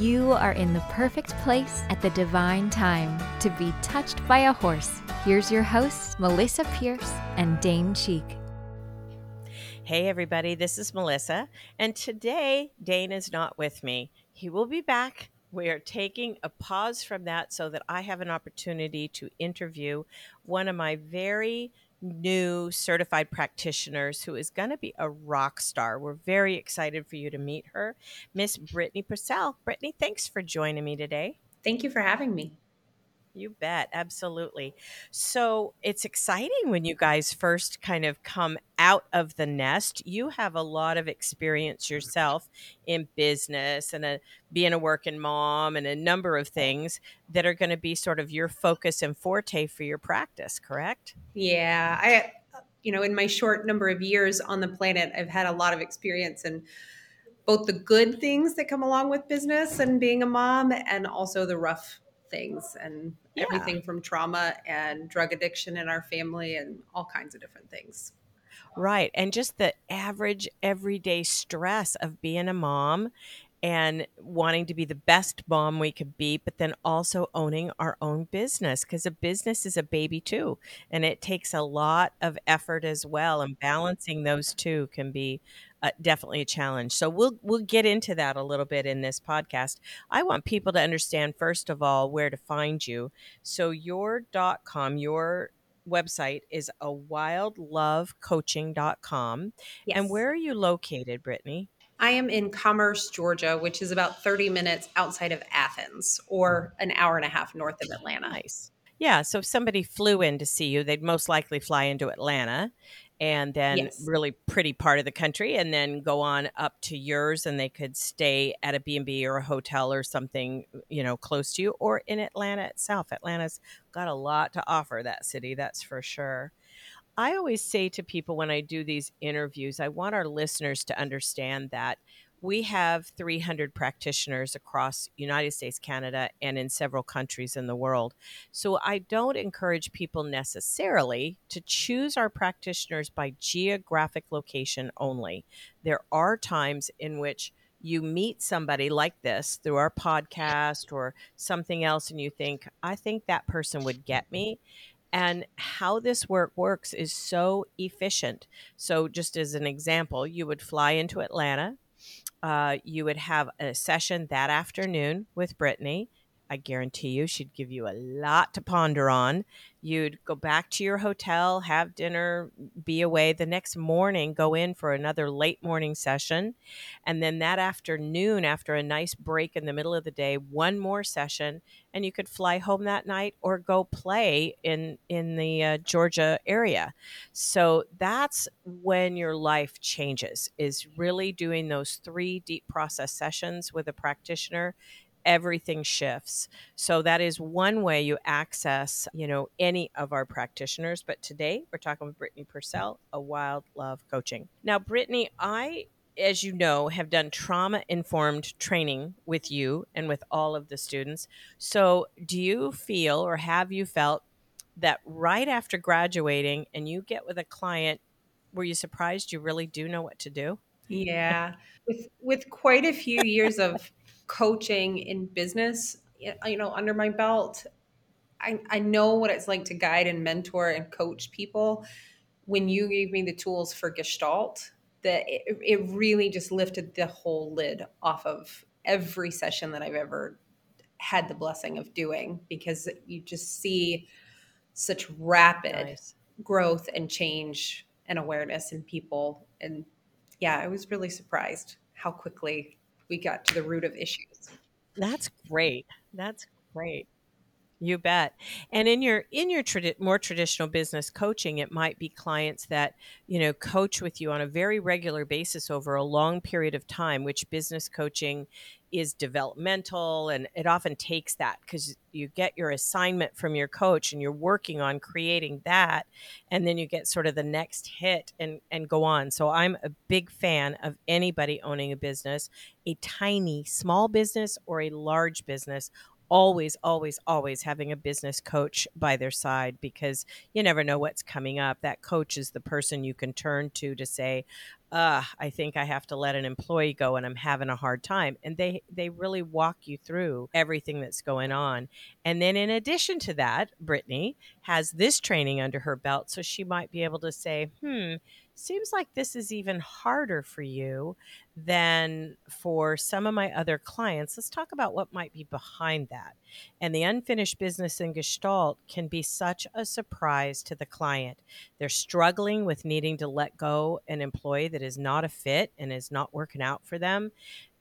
You are in the perfect place at the divine time to be touched by a horse. Here's your hosts, Melisa Pierce and Dane Cheek. Hey, everybody, this is Melisa, and today Dane is not with me. He will be back. We are taking a pause from that so that I have an opportunity to interview one of my very new certified practitioners who is going to be a rock star. We're very excited for you to meet her, Miss Brittany Purcell. Brittany, thanks for joining me today. Thank you for having me. You bet, absolutely. So it's exciting when you guys first kind of come out of the nest. You have a lot of experience yourself in business and a, being a working mom and a number of things that are going to be sort of your focus and forte for your practice, correct? Yeah, I, you know, in my short number of years on the planet, I've had a lot of experience in both the good things that come along with business and being a mom, and also the rough things and yeah. everything from trauma and drug addiction in our family and all kinds of different things. Right. And just the average everyday stress of being a mom and wanting to be the best mom we could be, but then also owning our own business because a business is a baby too. And it takes a lot of effort as well. And balancing those two can be uh, definitely a challenge. So we'll we'll get into that a little bit in this podcast. I want people to understand first of all where to find you. So your dot com, your website is a wildlovecoaching.com. Yes. And where are you located, Brittany? I am in Commerce, Georgia, which is about 30 minutes outside of Athens or mm. an hour and a half north of Atlanta. Nice. Yeah. So if somebody flew in to see you, they'd most likely fly into Atlanta and then yes. really pretty part of the country and then go on up to yours and they could stay at a b&b or a hotel or something you know close to you or in atlanta itself atlanta's got a lot to offer that city that's for sure i always say to people when i do these interviews i want our listeners to understand that we have 300 practitioners across united states canada and in several countries in the world. So i don't encourage people necessarily to choose our practitioners by geographic location only. There are times in which you meet somebody like this through our podcast or something else and you think i think that person would get me and how this work works is so efficient. So, just as an example, you would fly into Atlanta, uh, you would have a session that afternoon with Brittany. I guarantee you she'd give you a lot to ponder on. You'd go back to your hotel, have dinner, be away. The next morning, go in for another late morning session. And then that afternoon, after a nice break in the middle of the day, one more session. And you could fly home that night or go play in, in the uh, Georgia area. So that's when your life changes, is really doing those three deep process sessions with a practitioner everything shifts. So that is one way you access, you know, any of our practitioners. But today we're talking with Brittany Purcell, a wild love coaching. Now, Brittany, I as you know, have done trauma informed training with you and with all of the students. So, do you feel or have you felt that right after graduating and you get with a client, were you surprised you really do know what to do? Yeah. with with quite a few years of coaching in business, you know, under my belt, I, I know what it's like to guide and mentor and coach people. When you gave me the tools for Gestalt, that it, it really just lifted the whole lid off of every session that I've ever had the blessing of doing because you just see such rapid nice. growth and change and awareness in people. And yeah, I was really surprised how quickly we got to the root of issues. That's great. That's great. You bet. And in your in your tradi- more traditional business coaching, it might be clients that you know coach with you on a very regular basis over a long period of time. Which business coaching is developmental, and it often takes that because you get your assignment from your coach, and you're working on creating that, and then you get sort of the next hit and and go on. So I'm a big fan of anybody owning a business, a tiny small business or a large business always, always, always having a business coach by their side because you never know what's coming up. That coach is the person you can turn to to say, uh, I think I have to let an employee go and I'm having a hard time. And they, they really walk you through everything that's going on. And then in addition to that, Brittany has this training under her belt. So she might be able to say, hmm, seems like this is even harder for you than for some of my other clients. Let's talk about what might be behind that. And the unfinished business in Gestalt can be such a surprise to the client. They're struggling with needing to let go an employee that is not a fit and is not working out for them.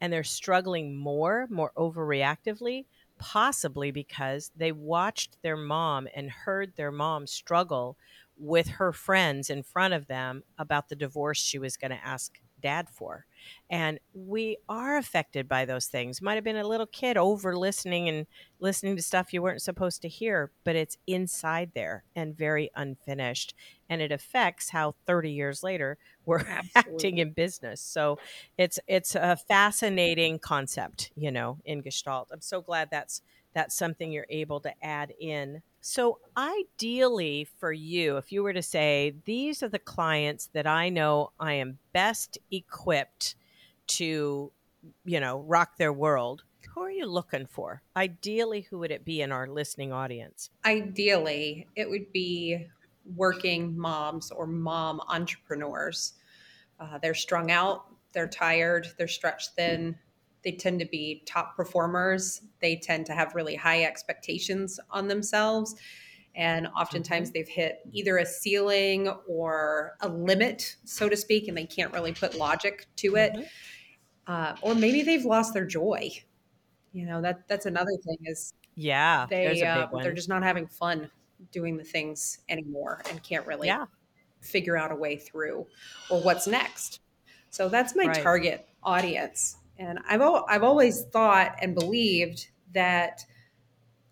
And they're struggling more, more overreactively possibly because they watched their mom and heard their mom struggle with her friends in front of them about the divorce she was going to ask dad for. And we are affected by those things. Might have been a little kid over listening and listening to stuff you weren't supposed to hear, but it's inside there and very unfinished. And it affects how 30 years later we're Absolutely. acting in business. So it's it's a fascinating concept, you know, in Gestalt. I'm so glad that's that's something you're able to add in. So, ideally for you, if you were to say, these are the clients that I know I am best equipped to, you know, rock their world, who are you looking for? Ideally, who would it be in our listening audience? Ideally, it would be working moms or mom entrepreneurs. Uh, they're strung out, they're tired, they're stretched thin, they tend to be top performers. They tend to have really high expectations on themselves. And oftentimes mm-hmm. they've hit either a ceiling or a limit, so to speak, and they can't really put logic to it. Mm-hmm. Uh, or maybe they've lost their joy. You know, that that's another thing is yeah, they uh, they're just not having fun doing the things anymore and can't really yeah. figure out a way through or what's next. So that's my right. target audience. And I've I've always thought and believed that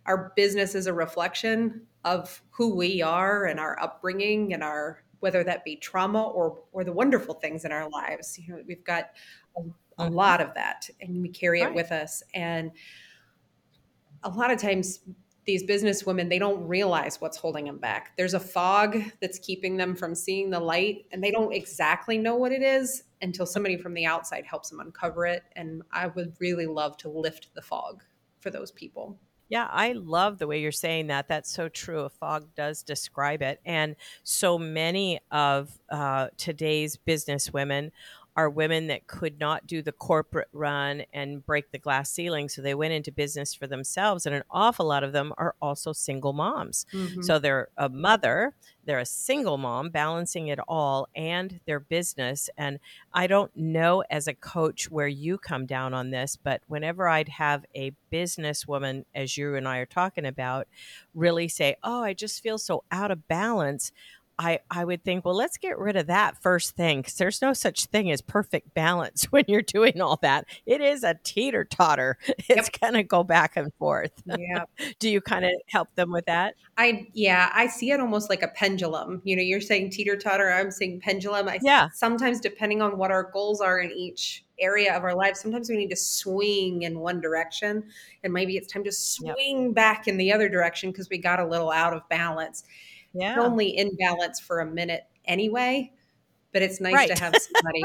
our business is a reflection of who we are and our upbringing and our whether that be trauma or or the wonderful things in our lives. You know, we've got a, a mm-hmm. lot of that, and we carry right. it with us. And a lot of times, these business women they don't realize what's holding them back. There's a fog that's keeping them from seeing the light, and they don't exactly know what it is until somebody from the outside helps them uncover it. And I would really love to lift the fog for those people. Yeah, I love the way you're saying that. That's so true. A fog does describe it. And so many of uh, today's business women are women that could not do the corporate run and break the glass ceiling. So they went into business for themselves. And an awful lot of them are also single moms. Mm-hmm. So they're a mother, they're a single mom balancing it all and their business. And I don't know as a coach where you come down on this, but whenever I'd have a businesswoman, as you and I are talking about, really say, Oh, I just feel so out of balance. I, I would think, well, let's get rid of that first thing because there's no such thing as perfect balance when you're doing all that. It is a teeter totter. It's yep. to go back and forth. Yeah. Do you kind of help them with that? I, yeah, I see it almost like a pendulum. You know, you're saying teeter totter, I'm saying pendulum. I, yeah. Sometimes, depending on what our goals are in each area of our life, sometimes we need to swing in one direction and maybe it's time to swing yep. back in the other direction because we got a little out of balance yeah. only in balance for a minute anyway but it's nice right. to have somebody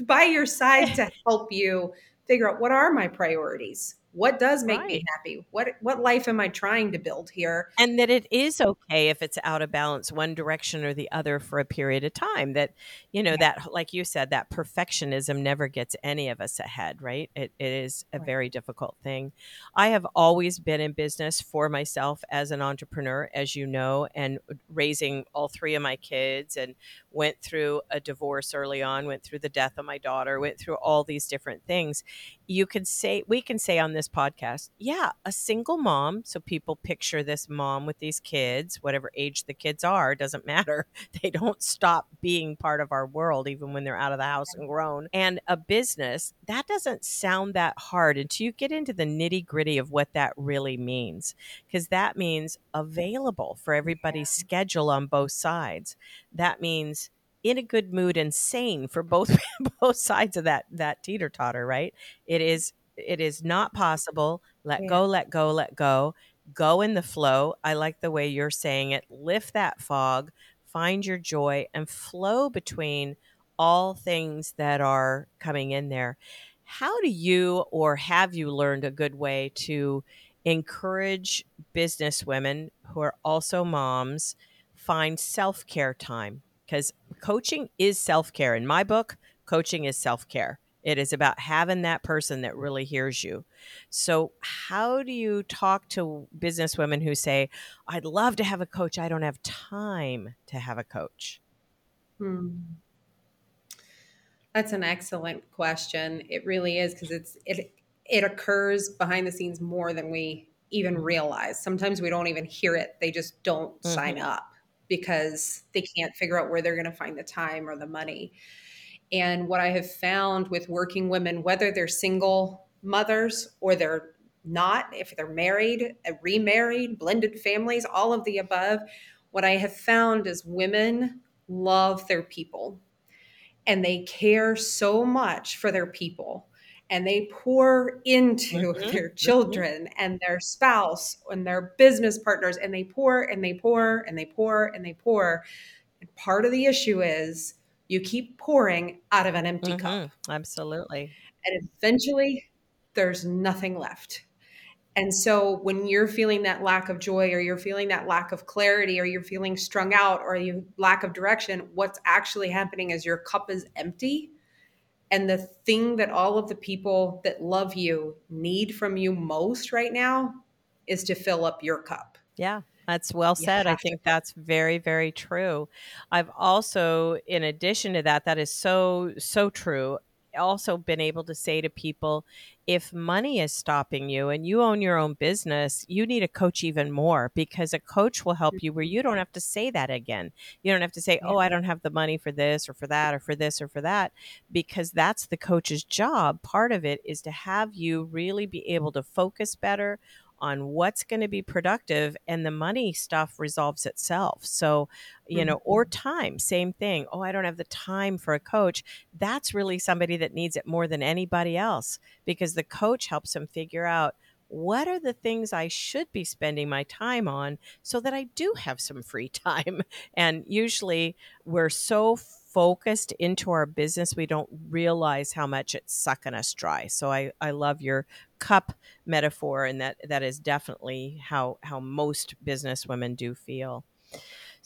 by your side to help you figure out what are my priorities what does make right. me happy what what life am i trying to build here and that it is okay if it's out of balance one direction or the other for a period of time that you know yeah. that like you said that perfectionism never gets any of us ahead right it, it is a right. very difficult thing i have always been in business for myself as an entrepreneur as you know and raising all three of my kids and went through a divorce early on went through the death of my daughter went through all these different things you could say we can say on this podcast. Yeah a single mom so people picture this mom with these kids whatever age the kids are doesn't matter. They don't stop being part of our world even when they're out of the house and grown. And a business that doesn't sound that hard until you get into the nitty gritty of what that really means because that means available for everybody's schedule on both sides. That means in a good mood and sane for both both sides of that that teeter totter right? It is it is not possible let yeah. go let go let go go in the flow i like the way you're saying it lift that fog find your joy and flow between all things that are coming in there. How do you or have you learned a good way to encourage business women who are also moms find self-care time? Because coaching is self-care. In my book, coaching is self-care. It is about having that person that really hears you. So, how do you talk to business women who say, I'd love to have a coach, I don't have time to have a coach? Hmm. That's an excellent question. It really is because it's it it occurs behind the scenes more than we even realize. Sometimes we don't even hear it. They just don't mm-hmm. sign up because they can't figure out where they're going to find the time or the money. And what I have found with working women, whether they're single mothers or they're not, if they're married, uh, remarried, blended families, all of the above, what I have found is women love their people and they care so much for their people and they pour into mm-hmm. their mm-hmm. children mm-hmm. and their spouse and their business partners and they pour and they pour and they pour and they pour and part of the issue is you keep pouring out of an empty mm-hmm. cup absolutely and eventually there's nothing left and so when you're feeling that lack of joy or you're feeling that lack of clarity or you're feeling strung out or you lack of direction, what's actually happening is your cup is empty. And the thing that all of the people that love you need from you most right now is to fill up your cup. Yeah. That's well said. I think that's very, very true. I've also, in addition to that, that is so, so true also been able to say to people if money is stopping you and you own your own business, you need a coach even more because a coach will help you where you don't mm-hmm. have to say that again. You don't have to say, Oh, I don't have the money for this or for that or for this or for that, because that's the coach's job. Part of it is to have you really be able to focus better on what's going to be productive and the money stuff resolves itself so you know or mm-hmm. time same thing oh i don't have the time for a coach that's really somebody that needs it more than anybody else because the coach helps them figure out what are the things I should be spending my time on so that I do have some free time? And usually we're so focused into our business, we don't realize how much it's sucking us dry. So I, I love your cup metaphor, and that that is definitely how how most business women do feel.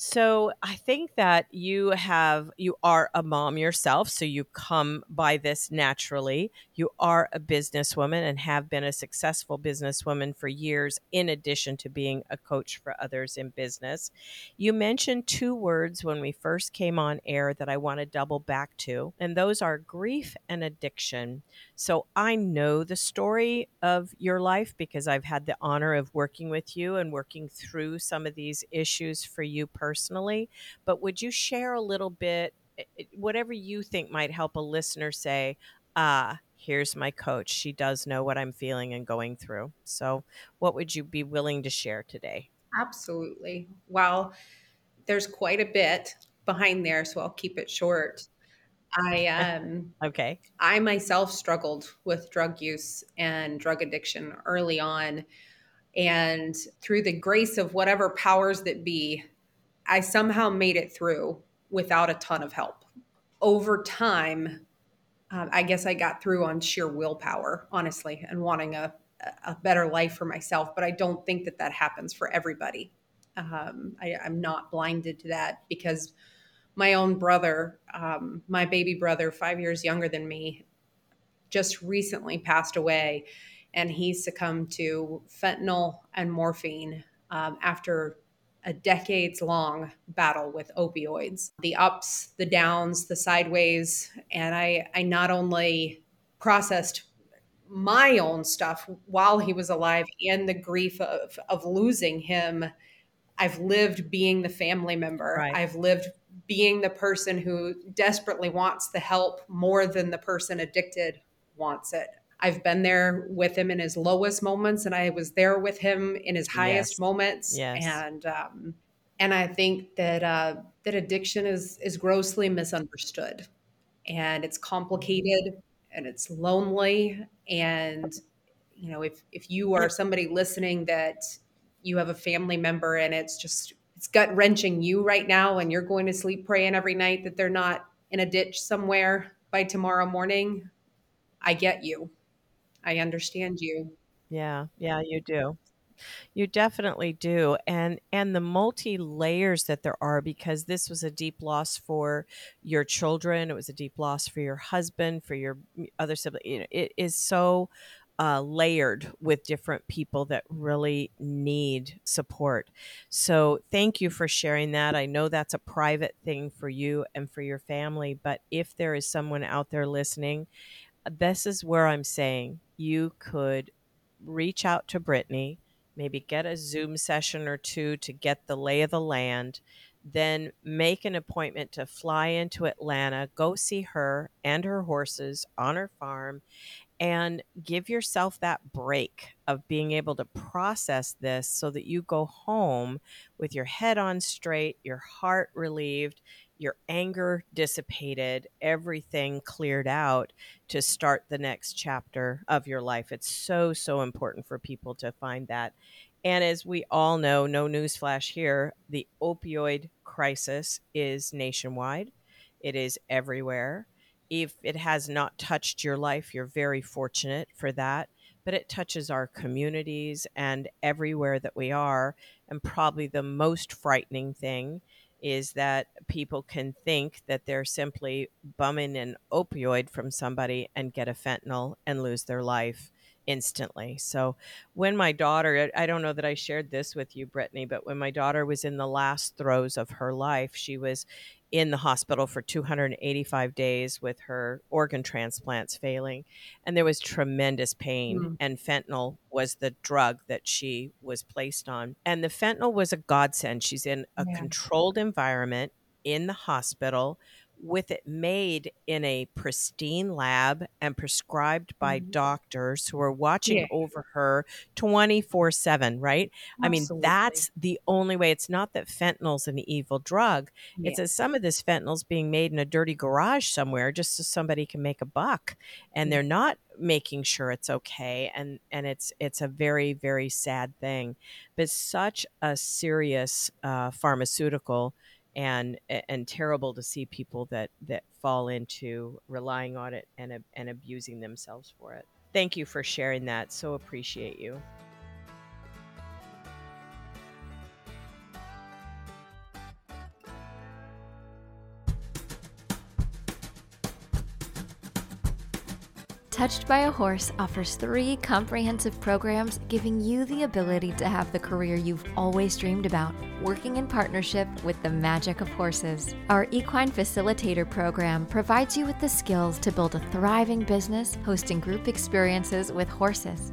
So I think that you have you are a mom yourself, so you come by this naturally. You are a businesswoman and have been a successful businesswoman for years in addition to being a coach for others in business. You mentioned two words when we first came on air that I want to double back to, and those are grief and addiction. So I know the story of your life because I've had the honor of working with you and working through some of these issues for you personally. Personally, but would you share a little bit, eh, eh, whatever you think might help a listener say, ah, here's my coach. She does know what I'm feeling and going through. So, what would you be willing to share today? Absolutely. Well, there's quite a bit behind there, so I'll keep it short. I um okay. I myself struggled with drug use and drug addiction early on and through the grace of whatever powers that be I somehow made it through without a ton of help. Over time um, I guess I got through on sheer willpower, honestly, and wanting a, a better life for myself. But I don't think that that happens for everybody. Um, I, I'm not blinded to that because my own brother, um, my baby brother, five years younger than me, just recently passed away, and he succumbed to fentanyl and morphine um, after a decades long battle with opioids the ups the downs the sideways and i i not only processed my own stuff while he was alive and the grief of of losing him i've lived being the family member right. i've lived being the person who desperately wants the help more than the person addicted wants it. I've been there with him in his lowest moments, and I was there with him in his highest yes. moments. Yes. And um, and I think that uh, that addiction is is grossly misunderstood, and it's complicated, and it's lonely, and you know if if you are somebody listening that you have a family member and it's just it's gut wrenching you right now and you're going to sleep praying every night that they're not in a ditch somewhere by tomorrow morning, I get you. I understand you. Yeah, yeah, you do. You definitely do. And and the multi layers that there are because this was a deep loss for your children, it was a deep loss for your husband, for your other sibling. You know, it is so uh, layered with different people that really need support. So, thank you for sharing that. I know that's a private thing for you and for your family, but if there is someone out there listening, this is where I'm saying you could reach out to Brittany maybe get a Zoom session or two to get the lay of the land, then make an appointment to fly into Atlanta, go see her and her horses on her farm, and give yourself that break of being able to process this so that you go home with your head on straight, your heart relieved, your anger dissipated, everything cleared out to start the next chapter of your life. It's so, so important for people to find that. And as we all know, no newsflash here, the opioid crisis is nationwide, it is everywhere. If it has not touched your life, you're very fortunate for that. But it touches our communities and everywhere that we are. And probably the most frightening thing is that people can think that they're simply bumming an opioid from somebody and get a fentanyl and lose their life instantly. So when my daughter, I don't know that I shared this with you, Brittany, but when my daughter was in the last throes of her life, she was in the hospital for 285 days with her organ transplants failing. And there was tremendous pain. Mm. And fentanyl was the drug that she was placed on. And the fentanyl was a godsend. She's in a yeah. controlled environment in the hospital with it made in a pristine lab and prescribed by mm-hmm. doctors who are watching yeah. over her 24 7, right? Absolutely. I mean, that's the only way. It's not that fentanyl's an evil drug. Yeah. It's that some of this fentanyl's being made in a dirty garage somewhere just so somebody can make a buck. And mm-hmm. they're not making sure it's okay and and it's it's a very very sad thing but such a serious uh, pharmaceutical and and terrible to see people that that fall into relying on it and and abusing themselves for it. Thank you for sharing that. So appreciate you. Touched by a Horse offers three comprehensive programs giving you the ability to have the career you've always dreamed about, working in partnership with the magic of horses. Our Equine Facilitator program provides you with the skills to build a thriving business hosting group experiences with horses.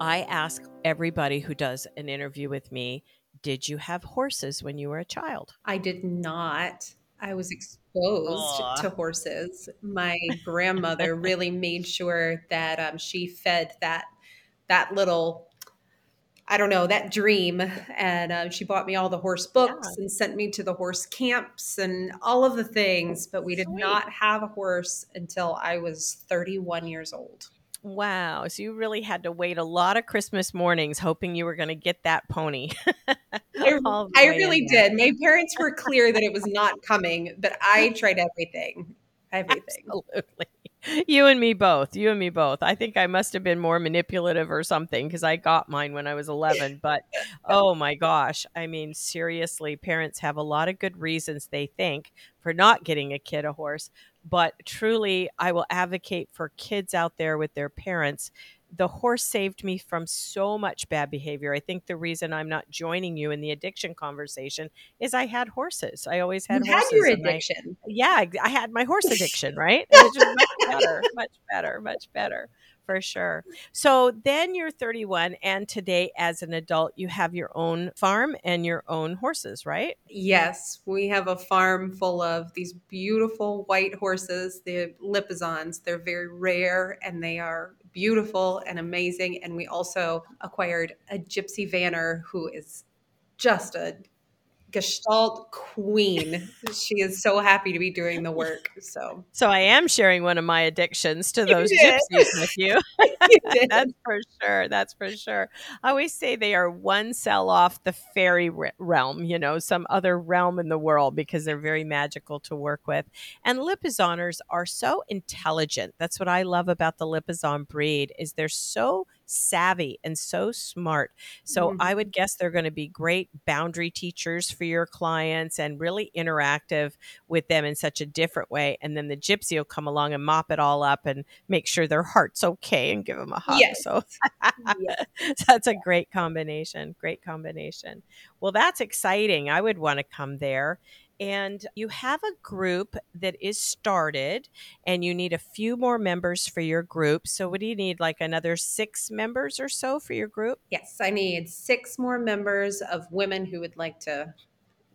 I ask everybody who does an interview with me, did you have horses when you were a child? I did not. I was exposed Aww. to horses. My grandmother really made sure that um, she fed that that little I don't know, that dream. And uh, she bought me all the horse books yeah. and sent me to the horse camps and all of the things. But we did Sweet. not have a horse until I was 31 years old. Wow. So you really had to wait a lot of Christmas mornings hoping you were going to get that pony. I, oh, I really did. My parents were clear that it was not coming, but I tried everything. Everything. Absolutely. You and me both. You and me both. I think I must have been more manipulative or something because I got mine when I was 11. But oh my gosh. I mean, seriously, parents have a lot of good reasons they think for not getting a kid a horse but truly i will advocate for kids out there with their parents the horse saved me from so much bad behavior. I think the reason I'm not joining you in the addiction conversation is I had horses. I always had you horses. Had your addiction. I, yeah, I had my horse addiction, right? And it's just much better, much better, much better for sure. So then you're 31, and today, as an adult, you have your own farm and your own horses, right? Yes, we have a farm full of these beautiful white horses, the Lipizzans. They're very rare and they are beautiful and amazing. And we also acquired a Gypsy Vanner who is just a Gestalt queen. she is so happy to be doing the work. So, so I am sharing one of my addictions to those gypsies with you. you That's for sure. That's for sure. I always say they are one cell off the fairy realm, you know, some other realm in the world because they're very magical to work with. And Lipizzaners are so intelligent. That's what I love about the Lipizzan breed is they're so savvy and so smart. So mm-hmm. I would guess they're going to be great boundary teachers for your clients and really interactive with them in such a different way. And then the gypsy will come along and mop it all up and make sure their heart's okay and give them a hug. Yes. So yes. that's a great combination. Great combination. Well, that's exciting. I would want to come there and you have a group that is started and you need a few more members for your group. So what do you need like another six members or so for your group? Yes i need six more members of women who would like to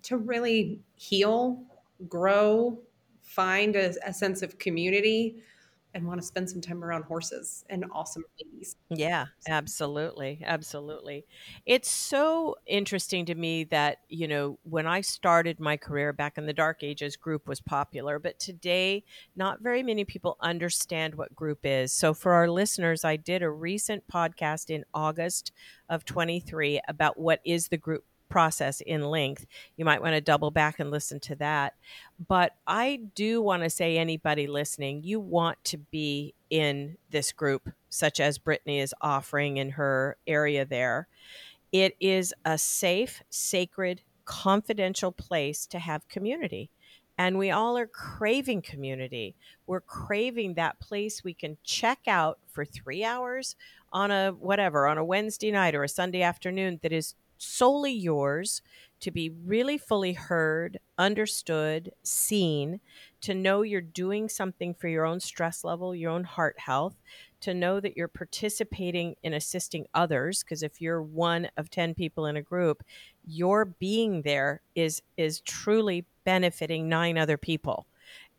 to really heal grow find a, a sense of community and want to spend some time around horses and awesome ladies. Yeah, absolutely. Absolutely. It's so interesting to me that, you know, when I started my career back in the dark ages, group was popular, but today not very many people understand what group is. So for our listeners, I did a recent podcast in August of 23 about what is the group process in length. You might want to double back and listen to that. But I do want to say, anybody listening, you want to be in this group, such as Brittany is offering in her area there. It is a safe, sacred, confidential place to have community. And we all are craving community. We're craving that place we can check out for three hours on a whatever, on a Wednesday night or a Sunday afternoon that is solely yours to be really fully heard, understood, seen, to know you're doing something for your own stress level, your own heart health, to know that you're participating in assisting others because if you're one of 10 people in a group, your being there is is truly benefiting nine other people.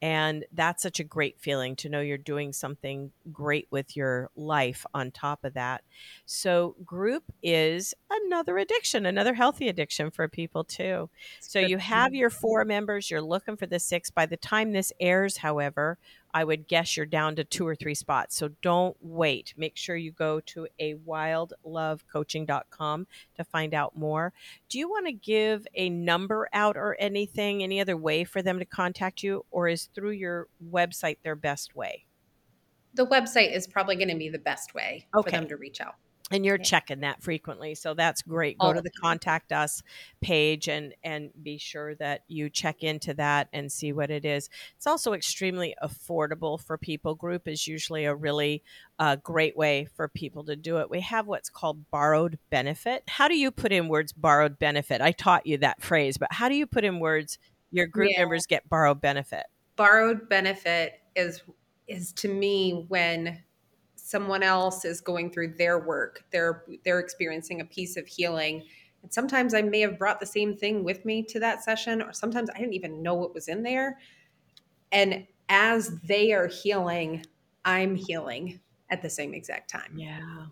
And that's such a great feeling to know you're doing something great with your life on top of that. So, group is another addiction, another healthy addiction for people too. So, you have your four members, you're looking for the six. By the time this airs, however, I would guess you're down to two or three spots. So don't wait. Make sure you go to a wildlovecoaching.com to find out more. Do you want to give a number out or anything, any other way for them to contact you, or is through your website their best way? The website is probably going to be the best way okay. for them to reach out and you're checking that frequently so that's great. Go to the contact us page and and be sure that you check into that and see what it is. It's also extremely affordable for people. Group is usually a really uh, great way for people to do it. We have what's called borrowed benefit. How do you put in words borrowed benefit? I taught you that phrase but how do you put in words your group yeah. members get borrowed benefit? Borrowed benefit is is to me when someone else is going through their work they're they're experiencing a piece of healing. And sometimes i may have brought the same thing with me to that session or sometimes i didn't even know what was in there. And as they are healing i'm healing at the same exact time. Yeah.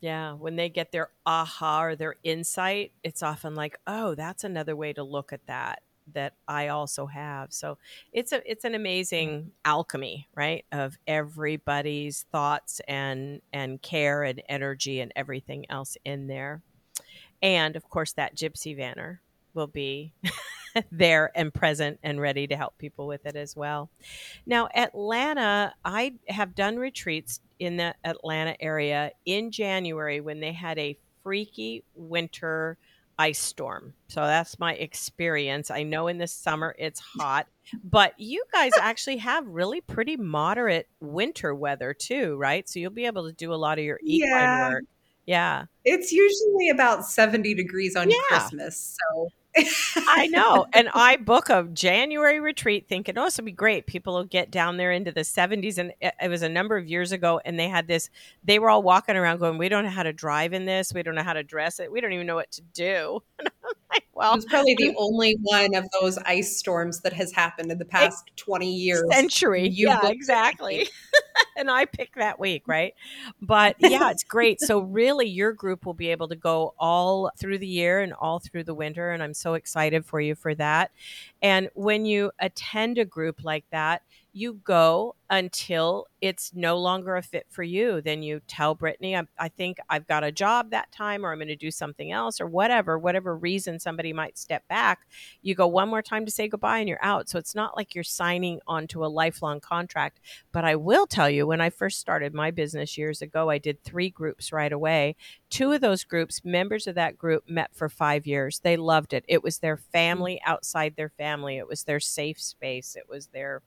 Yeah. When they get their aha or their insight it's often like oh that's another way to look at that that I also have. So it's a it's an mm. amazing alchemy, right? Of everybody's thoughts and and care and energy and everything else in there. And of course that gypsy vanner will be there and present and ready to help people with it as well. Now, Atlanta, I have done retreats in the Atlanta area in January when they had a freaky winter ice storm. So that's my experience. I know in the summer it's hot, but you guys actually have really pretty moderate winter weather too, right? So you'll be able to do a lot of your equine yeah. work. Yeah. It's usually about 70 degrees on yeah. Christmas. So I know. And I book a January retreat thinking, oh, this will be great. People will get down there into the 70s. And it was a number of years ago. And they had this, they were all walking around going, we don't know how to drive in this. We don't know how to dress it. We don't even know what to do. like, well, it's probably the only one of those ice storms that has happened in the past 20 years. Century. You yeah, exactly. and I pick that week, right? But yeah, it's great. So really your group will be able to go all through the year and all through the winter and I'm so excited for you for that. And when you attend a group like that, you go until it's no longer a fit for you. Then you tell Brittany, I, I think I've got a job that time, or I'm going to do something else, or whatever, whatever reason somebody might step back. You go one more time to say goodbye and you're out. So it's not like you're signing onto a lifelong contract. But I will tell you, when I first started my business years ago, I did three groups right away. Two of those groups, members of that group met for five years. They loved it. It was their mm. family outside their family, it was their safe space, it was their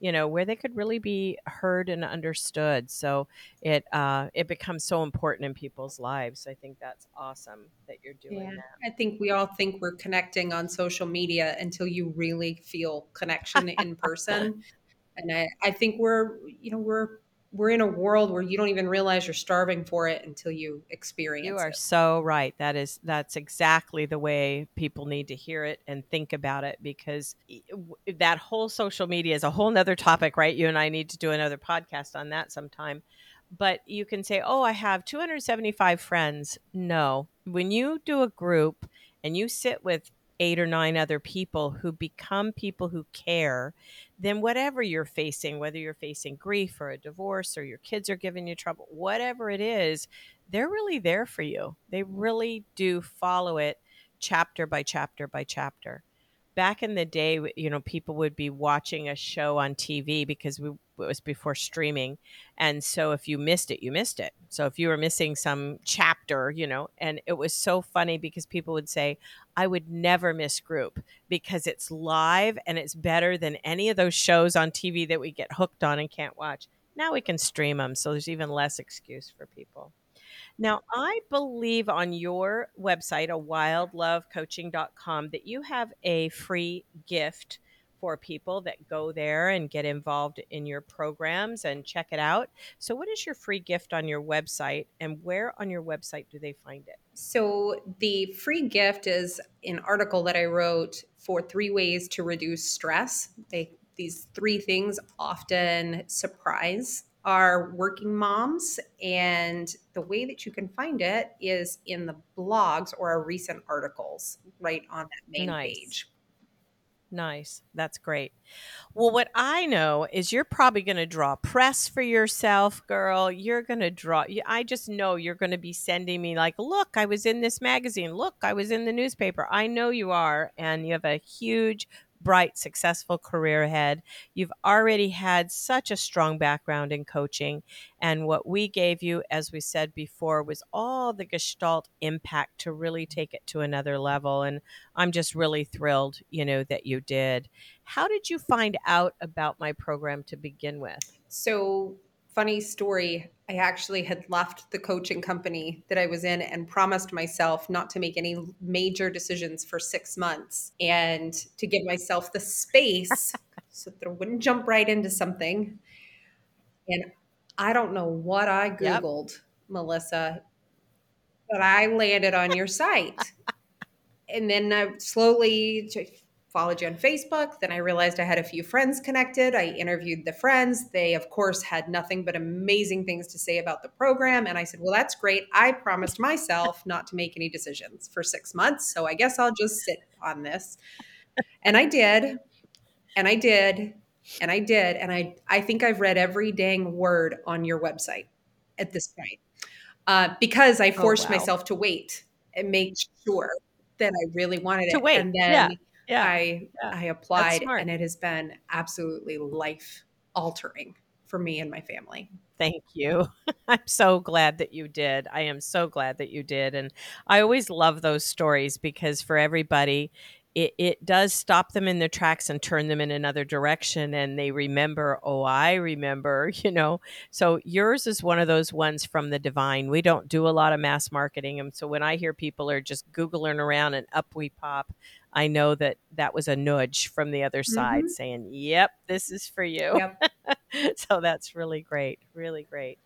you know where they could really be heard and understood. So it uh, it becomes so important in people's lives. I think that's awesome that you're doing yeah. that. I think we all think we're connecting on social media until you really feel connection in person. And I, I think we're you know we're we're in a world where you don't even realize you're starving for it until you experience it. you are it. so right that is that's exactly the way people need to hear it and think about it because that whole social media is a whole nother topic right you and i need to do another podcast on that sometime but you can say oh i have 275 friends no when you do a group and you sit with eight or nine other people who become people who care, then whatever you're facing, whether you're facing grief or a divorce or your kids are giving you trouble, whatever it is, they're really there for you. They really do follow it chapter by chapter by chapter back in the day, you know, people would be watching a show on TV because we, it was before streaming. And so if you missed it, you missed it. So if you were missing some chapter, you know, and it was so funny because people would say, I would never miss group because it's live and it's better than any of those shows on TV that we get hooked on and can't watch. Now we can stream them. So there's even less excuse for people. Now, mm-hmm. I believe on your website, a wildlovecoaching.com, that you have a free gift for people that go there and get involved in your programs and check it out. So, what is your free gift on your website, and where on your website do they find it? So, the free gift is an article that I wrote for three ways to reduce stress. They, these three things often surprise are working moms. And the way that you can find it is in the blogs or our recent articles right on that main nice. page. Nice. That's great. Well, what I know is you're probably going to draw press for yourself, girl. You're going to draw. I just know you're going to be sending me, like, look, I was in this magazine. Look, I was in the newspaper. I know you are. And you have a huge bright, successful career ahead. You've already had such a strong background in coaching. And what we gave you, as we said before, was all the Gestalt impact to really take it to another level. And I'm just really thrilled, you know, that you did. How did you find out about my program to begin with? So, funny story. I actually had left the coaching company that I was in and promised myself not to make any major decisions for six months and to give myself the space so that I wouldn't jump right into something. And I don't know what I Googled, yep. Melisa, but I landed on your site. and then I slowly followed you on Facebook. Then I realized I had a few friends connected. I interviewed the friends. They, of course, had nothing but amazing things to say about the program. And I said, Well, that's great. I promised myself not to make any decisions for six months. So I guess I'll just sit on this. And I did. And I did. And I did. And I, I think I've read every dang word on your website at this point uh, because I oh, forced oh, wow. myself to wait and make sure that I really wanted to it. Wait. And then yeah yeah. I yeah. I applied and it has been absolutely life altering for me and my family. Thank you. I'm so glad that you did. I am so glad that you did. And I always love those stories because for everybody, it, it does stop them in their tracks and turn them in another direction and they remember oh i remember you know so yours is one of those ones from the divine we don't do a lot of mass marketing and so when i hear people are just googling around and up we pop i know that that was a nudge from the other side mm-hmm. saying yep this is for you yep. so that's really great really great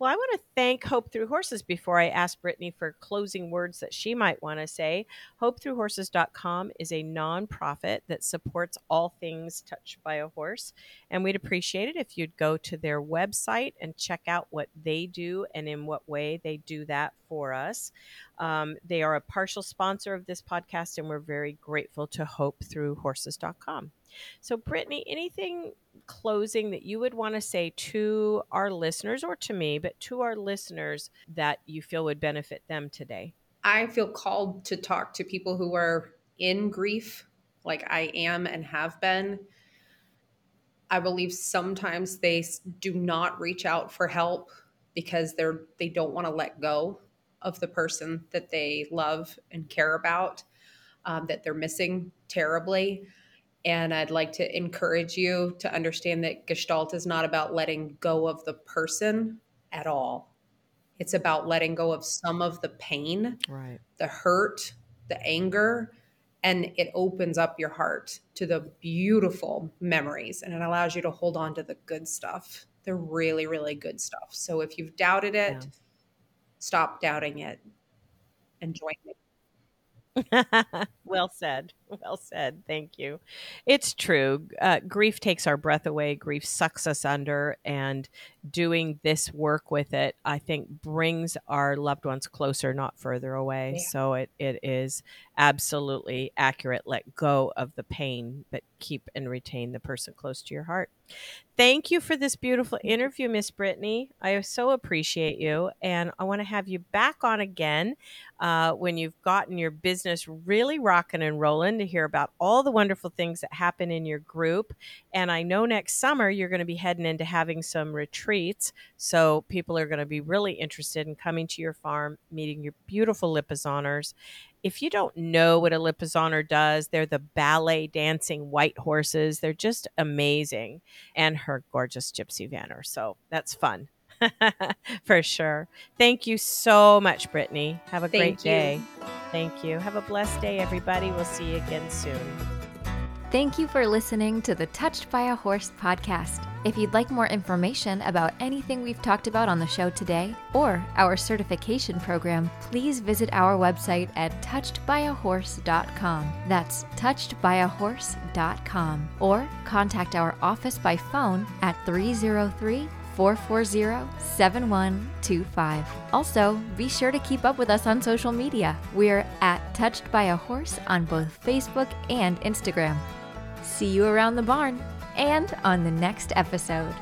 well, I want to thank Hope Through Horses before I ask Brittany for closing words that she might want to say. HopeThroughHorses.com is a nonprofit that supports all things touched by a horse. And we'd appreciate it if you'd go to their website and check out what they do and in what way they do that for us. Um, they are a partial sponsor of this podcast, and we're very grateful to HopeThroughHorses.com. So, Brittany, anything closing that you would want to say to our listeners or to me, but to our listeners that you feel would benefit them today? I feel called to talk to people who are in grief, like I am and have been. I believe sometimes they do not reach out for help because they're they don't want to let go of the person that they love and care about um, that they're missing terribly and I'd like to encourage you to understand that Gestalt is not about letting go of the person at all. It's about letting go of some of the pain, right. the hurt, the anger, and it opens up your heart to the beautiful memories and it allows you to hold on to the good stuff, the really, really good stuff. So if you've doubted it, yeah. stop doubting it and join me. well said. Well said. Thank you. It's true. Uh, grief takes our breath away. Grief sucks us under, and doing this work with it, I think, brings our loved ones closer, not further away. Yeah. So it, it is absolutely accurate. Let go of the pain, but keep and retain the person close to your heart. Thank you for this beautiful interview, Miss Brittany. I so appreciate you, and I want to have you back on again uh, when you've gotten your business really rocking and rolling to hear about all the wonderful things that happen in your group. And I know next summer you're going to be heading into having some retreats, so people are going to be really interested in coming to your farm, meeting your beautiful Lipizzaners, if you don't know what a Lipizzaner does, they're the ballet dancing white horses. They're just amazing. And her gorgeous Gypsy Vanner. So that's fun. For sure. Thank you so much, Brittany. Have a Thank great you. day. Thank you. Have a blessed day, everybody. We'll see you again soon. Thank you for listening to the Touched by a Horse podcast. If you'd like more information about anything we've talked about on the show today or our certification program, please visit our website at touchedbyahorse.com. That's touchedbyahorse.com. Or contact our office by phone at 303 440 7125. Also, be sure to keep up with us on social media. We're at Touched by a Horse on both Facebook and Instagram. See you around the barn and on the next episode.